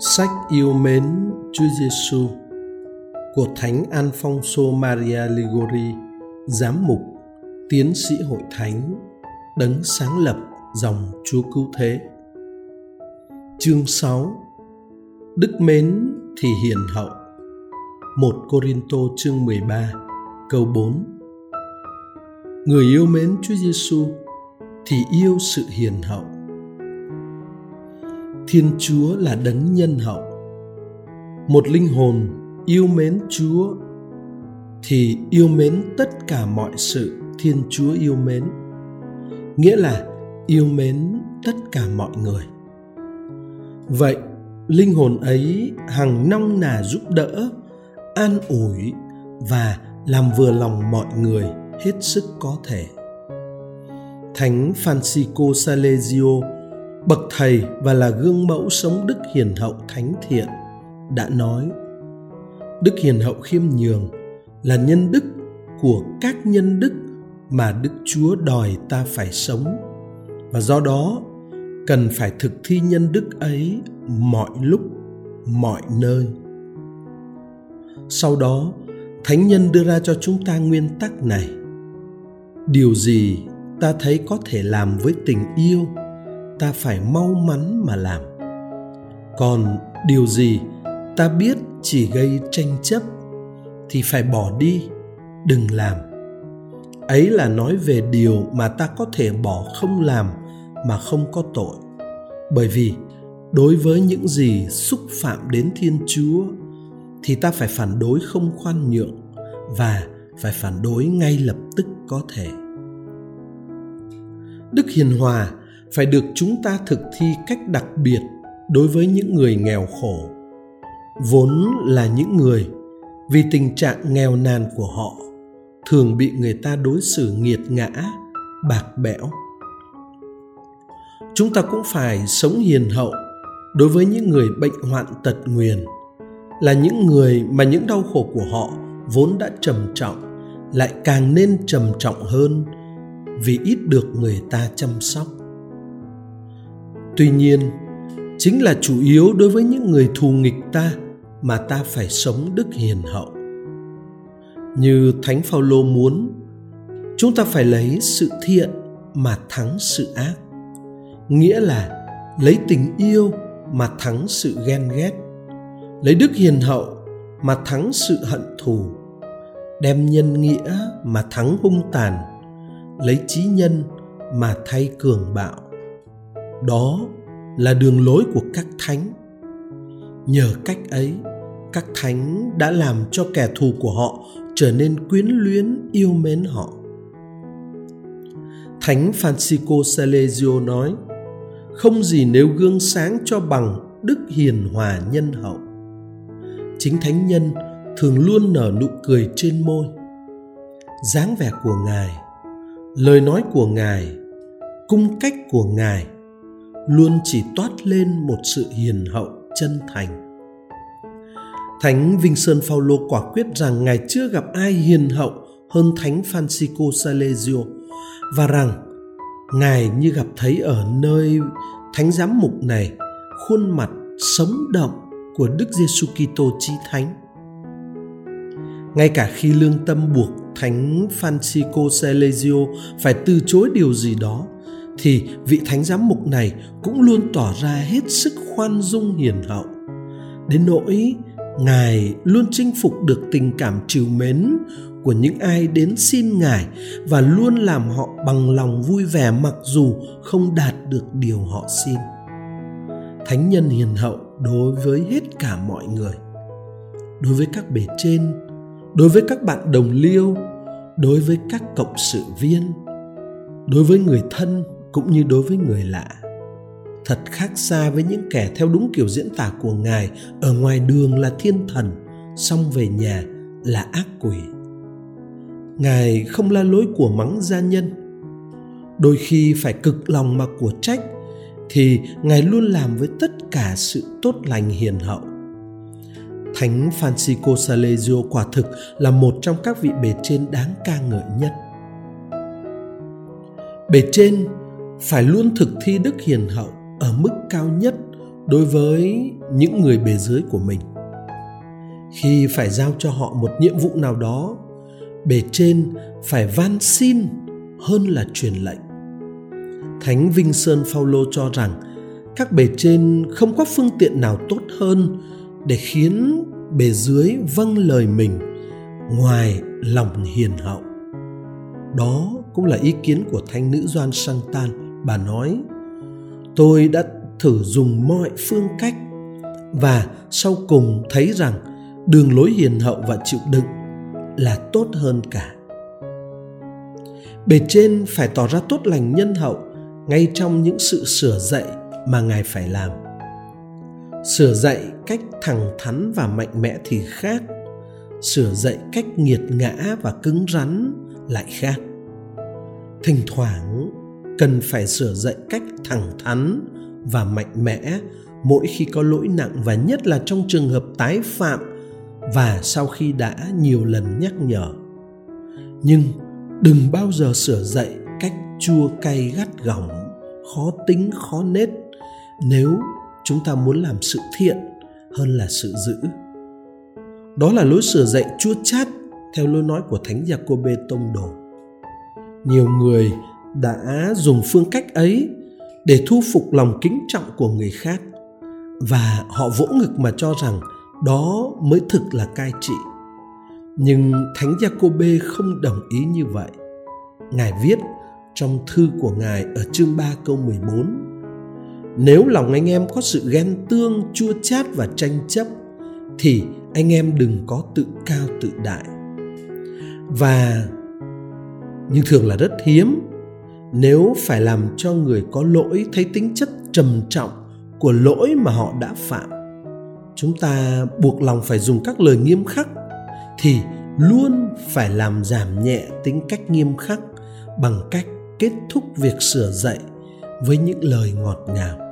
Sách yêu mến Chúa Giêsu của Thánh Alfonso Maria Ligori, giám mục, tiến sĩ hội thánh, đấng sáng lập dòng Chúa Cứu Thế. Chương 6 Đức mến thì hiền hậu. 1 Corinto chương 13 câu 4 Người yêu mến Chúa Giêsu thì yêu sự hiền hậu thiên chúa là đấng nhân hậu. Một linh hồn yêu mến chúa thì yêu mến tất cả mọi sự thiên chúa yêu mến. Nghĩa là yêu mến tất cả mọi người. Vậy, linh hồn ấy hằng nong nà giúp đỡ, an ủi và làm vừa lòng mọi người hết sức có thể. Thánh francisco salesio bậc thầy và là gương mẫu sống đức hiền hậu thánh thiện đã nói, đức hiền hậu khiêm nhường là nhân đức của các nhân đức mà đức chúa đòi ta phải sống. Và do đó, cần phải thực thi nhân đức ấy mọi lúc, mọi nơi. Sau đó, thánh nhân đưa ra cho chúng ta nguyên tắc này. Điều gì ta thấy có thể làm với tình yêu ta phải mau mắn mà làm. Còn điều gì ta biết chỉ gây tranh chấp, thì phải bỏ đi, đừng làm. Ấy là nói về điều mà ta có thể bỏ không làm mà không có tội. Bởi vì đối với những gì xúc phạm đến thiên chúa, thì ta phải phản đối không khoan nhượng và phải phản đối ngay lập tức có thể. Đức hiền hòa phải được chúng ta thực thi cách đặc biệt đối với những người nghèo khổ. Vốn là những người, vì tình trạng nghèo nàn của họ, thường bị người ta đối xử nghiệt ngã, bạc bẽo. Chúng ta cũng phải sống hiền hậu đối với những người bệnh hoạn tật nguyền, là những người mà những đau khổ của họ vốn đã trầm trọng, lại càng nên trầm trọng hơn vì ít được người ta chăm sóc tuy nhiên, chính là chủ yếu đối với những người thù nghịch ta mà ta phải sống đức hiền hậu. Như thánh phaolô muốn, chúng ta phải lấy sự thiện mà thắng sự ác, nghĩa là lấy tình yêu mà thắng sự ghen ghét, lấy đức hiền hậu mà thắng sự hận thù, đem nhân nghĩa mà thắng hung tàn, lấy trí nhân mà thay cường bạo đó là đường lối của các thánh. Nhờ cách ấy, các thánh đã làm cho kẻ thù của họ trở nên quyến luyến yêu mến họ. Thánh francisco salesio nói, không gì nếu gương sáng cho bằng đức hiền hòa nhân hậu. Chính thánh nhân thường luôn nở nụ cười trên môi. Dáng vẻ của ngài, lời nói của ngài, cung cách của ngài luôn chỉ toát lên một sự hiền hậu chân thành. Thánh vinh sơn phaolô quả quyết rằng ngài chưa gặp ai hiền hậu hơn thánh francisco salesio và rằng ngài như gặp thấy ở nơi thánh giám mục này, khuôn mặt sống động của đức giêsu kitô chí thánh. Ngay cả khi lương tâm buộc thánh francisco salesio phải từ chối điều gì đó thì vị thánh giám mục này cũng luôn tỏ ra hết sức khoan dung hiền hậu. Đến nỗi, ngài luôn chinh phục được tình cảm trìu mến của những ai đến xin ngài và luôn làm họ bằng lòng vui vẻ mặc dù không đạt được điều họ xin. Thánh nhân hiền hậu đối với hết cả mọi người. Đối với các bề trên, đối với các bạn đồng liêu, đối với các cộng sự viên, đối với người thân cũng như đối với người lạ. Thật khác xa với những kẻ theo đúng kiểu diễn tả của ngài, ở ngoài đường là thiên thần, xong về nhà là ác quỷ. Ngài không la lối của mắng gia nhân. Đôi khi phải cực lòng mà của trách, thì ngài luôn làm với tất cả sự tốt lành hiền hậu. Thánh francisco salesio quả thực là một trong các vị bề trên đáng ca ngợi nhất. Bề trên phải luôn thực thi đức hiền hậu ở mức cao nhất đối với những người bề dưới của mình. Khi phải giao cho họ một nhiệm vụ nào đó, bề trên phải van xin hơn là truyền lệnh. Thánh vinh sơn phaolô cho rằng các bề trên không có phương tiện nào tốt hơn để khiến bề dưới vâng lời mình ngoài lòng hiền hậu. Đó cũng là ý kiến của thánh nữ doan sang tan bà nói, tôi đã thử dùng mọi phương cách và sau cùng thấy rằng đường lối hiền hậu và chịu đựng là tốt hơn cả. Bề trên phải tỏ ra tốt lành nhân hậu ngay trong những sự sửa dạy mà ngài phải làm. Sửa dạy cách thẳng thắn và mạnh mẽ thì khác. Sửa dạy cách nghiệt ngã và cứng rắn lại khác. Thỉnh thoảng cần phải sửa dạy cách thẳng thắn và mạnh mẽ mỗi khi có lỗi nặng và nhất là trong trường hợp tái phạm và sau khi đã nhiều lần nhắc nhở. Nhưng đừng bao giờ sửa dạy cách chua cay gắt gỏng, khó tính, khó nết nếu chúng ta muốn làm sự thiện hơn là sự giữ đó là lối sửa dạy chua chát theo lối nói của thánh Giacôbê tông đồ. Nhiều người đã dùng phương cách ấy để thu phục lòng kính trọng của người khác. Và họ vỗ ngực mà cho rằng đó mới thực là cai trị. Nhưng thánh Giacôbê không đồng ý như vậy. Ngài viết trong thư của ngài ở chương 3 câu 14 nếu lòng anh em có sự ghen tương, chua chát và tranh chấp, thì anh em đừng có tự cao tự đại. Và nhưng thường là rất hiếm nếu phải làm cho người có lỗi thấy tính chất trầm trọng của lỗi mà họ đã phạm, chúng ta buộc lòng phải dùng các lời nghiêm khắc thì luôn phải làm giảm nhẹ tính cách nghiêm khắc bằng cách kết thúc việc sửa dạy với những lời ngọt ngào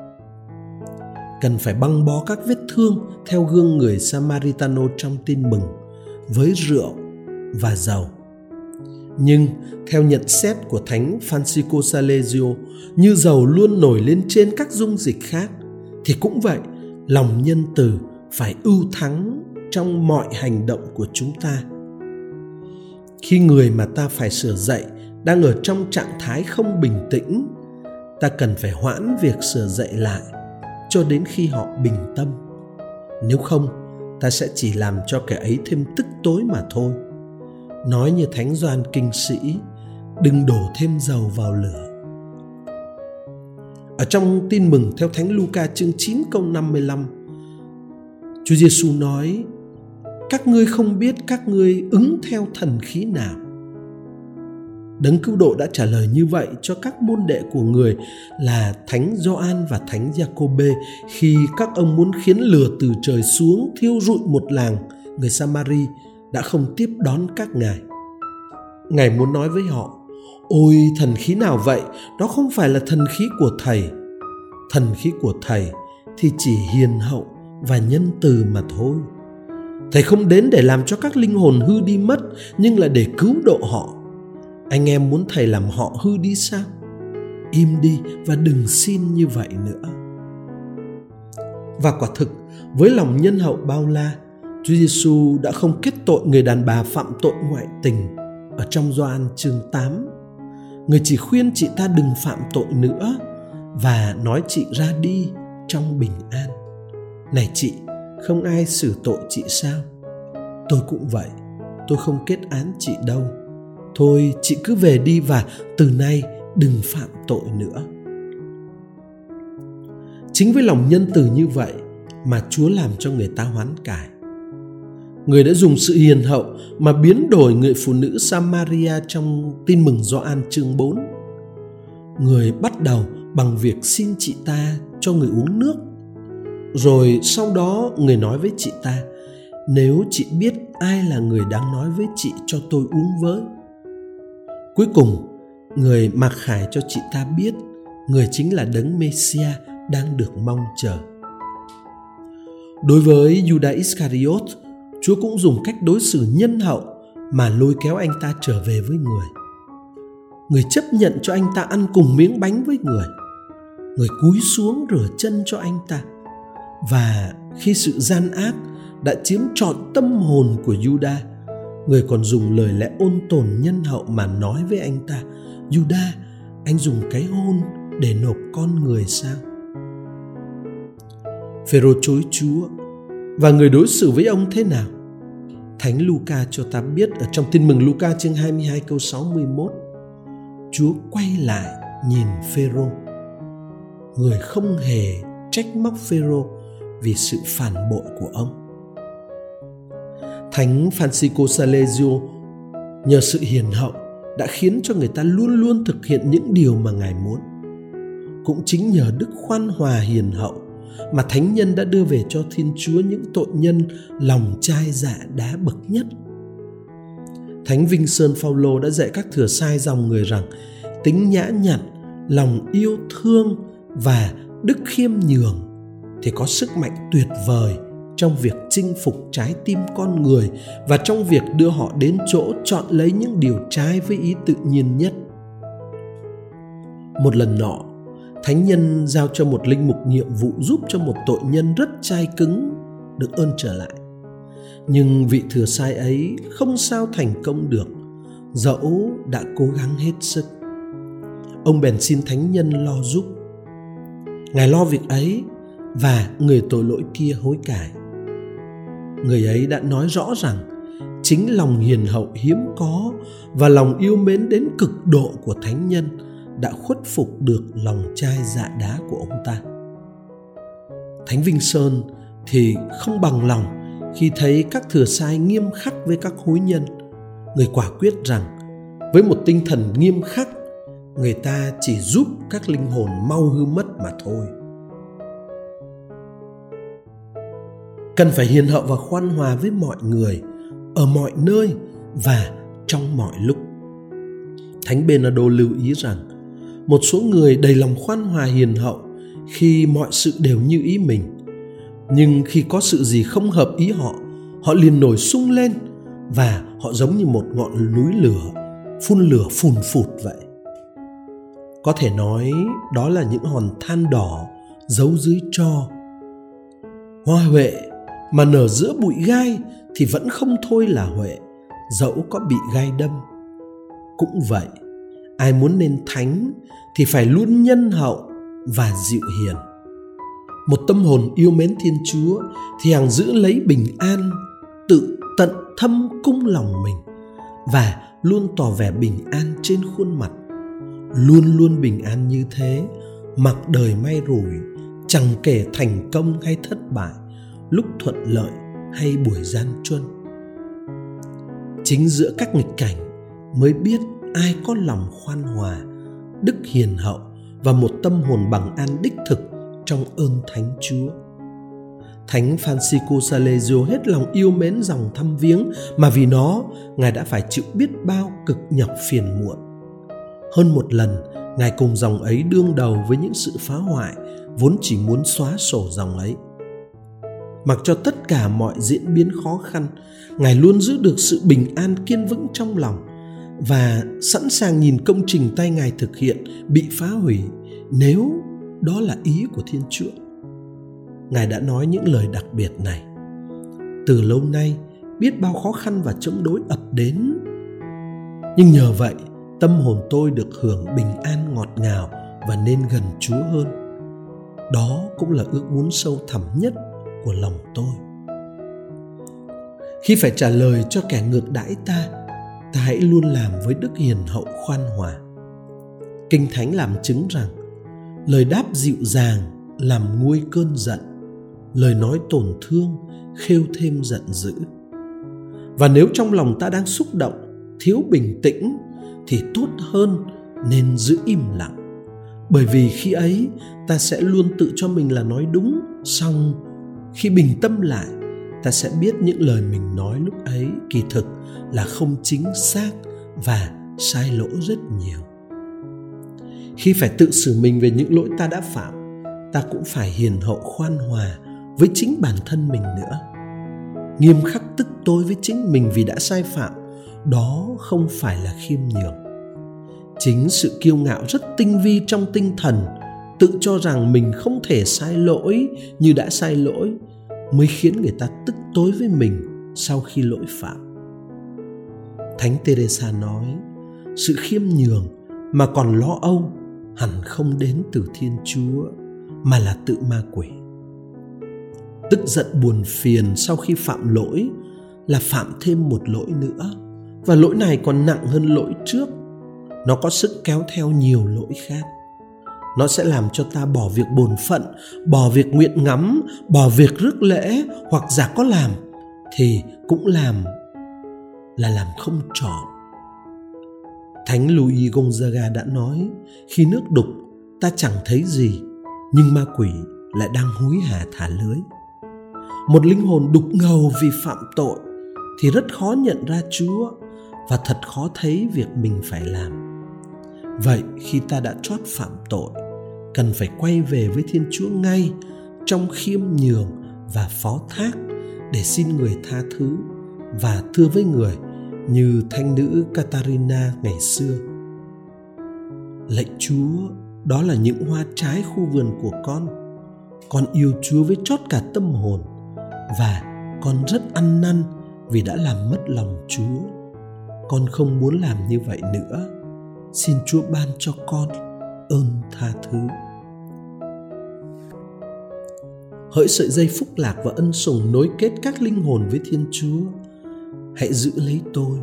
cần phải băng bó các vết thương theo gương người Samaritano trong tin mừng với rượu và dầu. Nhưng theo nhận xét của Thánh Francisco Salesio, như dầu luôn nổi lên trên các dung dịch khác, thì cũng vậy, lòng nhân từ phải ưu thắng trong mọi hành động của chúng ta. Khi người mà ta phải sửa dạy đang ở trong trạng thái không bình tĩnh, ta cần phải hoãn việc sửa dạy lại cho đến khi họ bình tâm nếu không ta sẽ chỉ làm cho kẻ ấy thêm tức tối mà thôi nói như thánh doan kinh sĩ, đừng đổ thêm dầu vào lửa. Ở trong tin mừng theo thánh Luca chương 9 câu 55 Chúa Giêsu nói, các ngươi không biết các ngươi ứng theo thần khí nào. Đấng cứu độ đã trả lời như vậy cho các môn đệ của người là Thánh Gioan và Thánh Giacôbê khi các ông muốn khiến lửa từ trời xuống thiêu rụi một làng người Samari đã không tiếp đón các ngài. Ngài muốn nói với họ: "Ôi thần khí nào vậy? Đó không phải là thần khí của thầy. Thần khí của thầy thì chỉ hiền hậu và nhân từ mà thôi." Thầy không đến để làm cho các linh hồn hư đi mất, nhưng là để cứu độ họ anh em muốn thầy làm họ hư đi sao im đi và đừng xin như vậy nữa và quả thực với lòng nhân hậu bao la Chúa Giêsu đã không kết tội người đàn bà phạm tội ngoại tình ở trong Gioan chương 8. Người chỉ khuyên chị ta đừng phạm tội nữa và nói chị ra đi trong bình an. Này chị, không ai xử tội chị sao? Tôi cũng vậy, tôi không kết án chị đâu thôi chị cứ về đi và từ nay đừng phạm tội nữa chính với lòng nhân từ như vậy mà chúa làm cho người ta hoán cải người đã dùng sự hiền hậu mà biến đổi người phụ nữ Samaria trong tin mừng Gioan chương 4. Người bắt đầu bằng việc xin chị ta cho người uống nước. Rồi sau đó người nói với chị ta, nếu chị biết ai là người đang nói với chị cho tôi uống với, Cuối cùng, người mặc khải cho chị ta biết người chính là đấng Messia đang được mong chờ. Đối với Judas Iscariot, Chúa cũng dùng cách đối xử nhân hậu mà lôi kéo anh ta trở về với người. Người chấp nhận cho anh ta ăn cùng miếng bánh với người. Người cúi xuống rửa chân cho anh ta. và khi sự gian ác đã chiếm trọn tâm hồn của Juda, người còn dùng lời lẽ ôn tồn nhân hậu mà nói với anh ta, Juda, anh dùng cái hôn để nộp con người sao? Phêrô chối Chúa và người đối xử với ông thế nào? Thánh Luca cho ta biết ở trong tin mừng Luca chương 22 câu 61. Chúa quay lại nhìn Phêrô. Người không hề trách móc Phêrô vì sự phản bội của ông. Thánh Francisco Salesio nhờ sự hiền hậu đã khiến cho người ta luôn luôn thực hiện những điều mà Ngài muốn. Cũng chính nhờ đức khoan hòa hiền hậu mà thánh nhân đã đưa về cho Thiên Chúa những tội nhân lòng chai dạ đá bậc nhất. Thánh Vinh Sơn Phaolô đã dạy các thừa sai dòng người rằng tính nhã nhặn, lòng yêu thương và đức khiêm nhường thì có sức mạnh tuyệt vời trong việc chinh phục trái tim con người và trong việc đưa họ đến chỗ chọn lấy những điều trái với ý tự nhiên nhất một lần nọ thánh nhân giao cho một linh mục nhiệm vụ giúp cho một tội nhân rất chai cứng được ơn trở lại. Nhưng vị thừa sai ấy không sao thành công được. Dẫu đã cố gắng hết sức. Ông bèn xin thánh nhân lo giúp. Ngài lo việc ấy và người tội lỗi kia hối cải. Người ấy đã nói rõ rằng chính lòng hiền hậu hiếm có và lòng yêu mến đến cực độ của thánh nhân đã khuất phục được lòng chai dạ đá của ông ta. Thánh vinh sơn thì không bằng lòng khi thấy các thừa sai nghiêm khắc với các hối nhân. Người quả quyết rằng, với một tinh thần nghiêm khắc, người ta chỉ giúp các linh hồn mau hư mất mà thôi. Cần phải hiền hậu và khoan hòa với mọi người, ở mọi nơi và trong mọi lúc. Thánh Bernardo lưu ý rằng một số người đầy lòng khoan hòa hiền hậu khi mọi sự đều như ý mình. Nhưng khi có sự gì không hợp ý họ họ liền nổi sung lên và họ giống như một ngọn núi lửa, phun lửa phùn phụt vậy. Có thể nói đó là những hòn than đỏ giấu dưới tro hoa huệ mà nở giữa bụi gai thì vẫn không thôi là huệ, dẫu có bị gai đâm. Cũng vậy ai muốn nên thánh thì phải luôn nhân hậu và dịu hiền. Một tâm hồn yêu mến thiên chúa thì hằng giữ lấy bình an, tự tận thâm cung lòng mình và luôn tỏ vẻ bình an trên khuôn mặt. Luôn luôn bình an như thế, mặc đời may rủi, chẳng kể thành công hay thất bại, lúc thuận lợi hay buổi gian truân. Chính giữa các nghịch cảnh mới biết ai có lòng khoan hòa đức hiền hậu và một tâm hồn bằng an đích thực trong ơn thánh chúa Thánh Francisco Salesio hết lòng yêu mến dòng thăm viếng mà vì nó, Ngài đã phải chịu biết bao cực nhọc phiền muộn. Hơn một lần, Ngài cùng dòng ấy đương đầu với những sự phá hoại, vốn chỉ muốn xóa sổ dòng ấy mặc cho tất cả mọi diễn biến khó khăn ngài luôn giữ được sự bình an kiên vững trong lòng và sẵn sàng nhìn công trình tay ngài thực hiện bị phá hủy nếu đó là ý của thiên chúa. Ngài đã nói những lời đặc biệt này. Từ lâu nay, biết bao khó khăn và chống đối ập đến. Nhưng nhờ vậy, tâm hồn tôi được hưởng bình an ngọt ngào và nên gần chúa hơn. Đó cũng là ước muốn sâu thẳm nhất của lòng tôi. Khi phải trả lời cho kẻ ngược đãi ta ta hãy luôn làm với đức hiền hậu khoan hòa. Kinh thánh làm chứng rằng, lời đáp dịu dàng làm nguôi cơn giận, lời nói tổn thương khêu thêm giận dữ. Và nếu trong lòng ta đang xúc động, thiếu bình tĩnh, thì tốt hơn nên giữ im lặng. Bởi vì khi ấy, ta sẽ luôn tự cho mình là nói đúng, xong, khi bình tâm lại ta sẽ biết những lời mình nói lúc ấy kỳ thực là không chính xác và sai lỗi rất nhiều. Khi phải tự xử mình về những lỗi ta đã phạm, ta cũng phải hiền hậu khoan hòa với chính bản thân mình nữa. Nghiêm khắc tức tối với chính mình vì đã sai phạm, đó không phải là khiêm nhường. Chính sự kiêu ngạo rất tinh vi trong tinh thần, tự cho rằng mình không thể sai lỗi như đã sai lỗi mới khiến người ta tức tối với mình sau khi lỗi phạm. Thánh teresa nói, sự khiêm nhường mà còn lo âu hẳn không đến từ thiên chúa, mà là tự ma quỷ. Tức giận buồn phiền sau khi phạm lỗi là phạm thêm một lỗi nữa, và lỗi này còn nặng hơn lỗi trước. Nó có sức kéo theo nhiều lỗi khác nó sẽ làm cho ta bỏ việc bổn phận, bỏ việc nguyện ngắm, bỏ việc rước lễ hoặc giả có làm, thì cũng làm là làm không trọn thánh louis gonzaga đã nói, khi nước đục, ta chẳng thấy gì, nhưng ma quỷ lại đang hối hả thả lưới. Một linh hồn đục ngầu vì phạm tội thì rất khó nhận ra chúa và thật khó thấy việc mình phải làm. Vậy khi ta đã chót phạm tội cần phải quay về với thiên chúa ngay trong khiêm nhường và phó thác để xin người tha thứ và thưa với người như thanh nữ Katarina ngày xưa. Lạy Chúa, đó là những hoa trái khu vườn của con. Con yêu Chúa với chót cả tâm hồn và con rất ăn năn vì đã làm mất lòng Chúa. Con không muốn làm như vậy nữa. Xin Chúa ban cho con ơn tha thứ. Hỡi sợi dây phúc lạc và ân sủng nối kết các linh hồn với thiên chúa. Hãy giữ lấy tôi.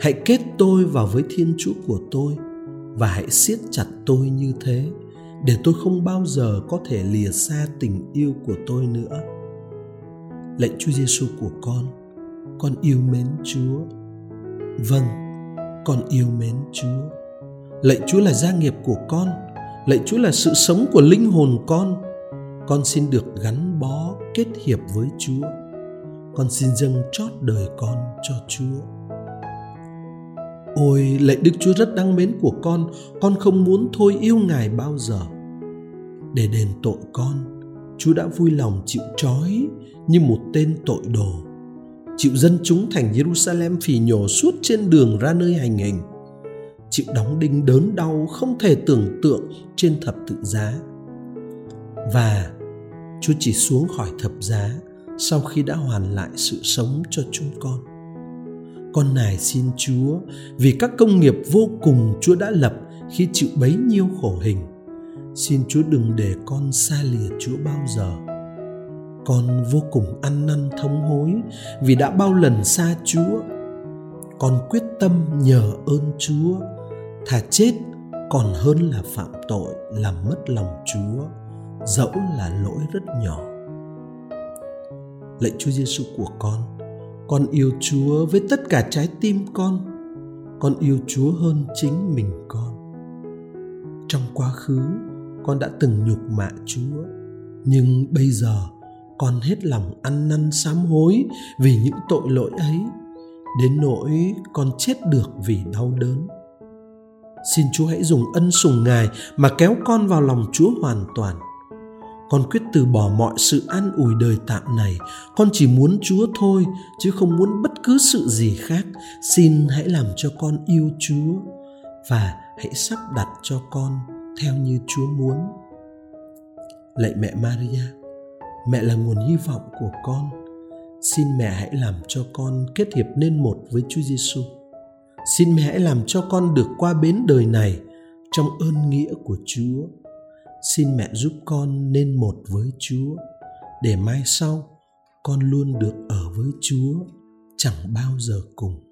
Hãy kết tôi vào với thiên chúa của tôi và hãy siết chặt tôi như thế, để tôi không bao giờ có thể lìa xa tình yêu của tôi nữa. Lạy chúa giêsu của con con yêu mến chúa. Vâng con yêu mến chúa. Lạy chúa là gia nghiệp của con. Lạy chúa là sự sống của linh hồn con con xin được gắn bó kết hiệp với chúa. Con xin dâng chót đời con cho chúa. Ôi, lạy đức chúa rất đáng mến của con. Con không muốn thôi yêu ngài bao giờ. Để đền tội con, chúa đã vui lòng chịu trói như một tên tội đồ. Chịu dân chúng thành jerusalem phì nhổ suốt trên đường ra nơi hành hình. Chịu đóng đinh đớn đau không thể tưởng tượng trên thập tự giá. Và Chúa chỉ xuống khỏi thập giá sau khi đã hoàn lại sự sống cho chúng con. Con nài xin Chúa vì các công nghiệp vô cùng Chúa đã lập khi chịu bấy nhiêu khổ hình. Xin Chúa đừng để con xa lìa Chúa bao giờ. Con vô cùng ăn năn thống hối vì đã bao lần xa Chúa. Con quyết tâm nhờ ơn Chúa, thà chết còn hơn là phạm tội làm mất lòng Chúa dẫu là lỗi rất nhỏ. Lạy chúa giêsu của con con yêu chúa với tất cả trái tim con. Con yêu chúa hơn chính mình con. Trong quá khứ, con đã từng nhục mạ chúa. Nhưng bây giờ, con hết lòng ăn năn sám hối vì những tội lỗi ấy. Đến nỗi con chết được vì đau đớn. Xin chúa hãy dùng ân sủng ngài mà kéo con vào lòng chúa hoàn toàn con quyết từ bỏ mọi sự an ủi đời tạm này. Con chỉ muốn chúa thôi, chứ không muốn bất cứ sự gì khác. Xin hãy làm cho con yêu chúa và hãy sắp đặt cho con theo như chúa muốn. Lạy mẹ maria, mẹ là nguồn hy vọng của con. Xin mẹ hãy làm cho con kết hiệp nên một với chúa giêsu xin mẹ hãy làm cho con được qua bến đời này trong ơn nghĩa của chúa xin mẹ giúp con nên một với chúa, để mai sau con luôn được ở với chúa, chẳng bao giờ cùng.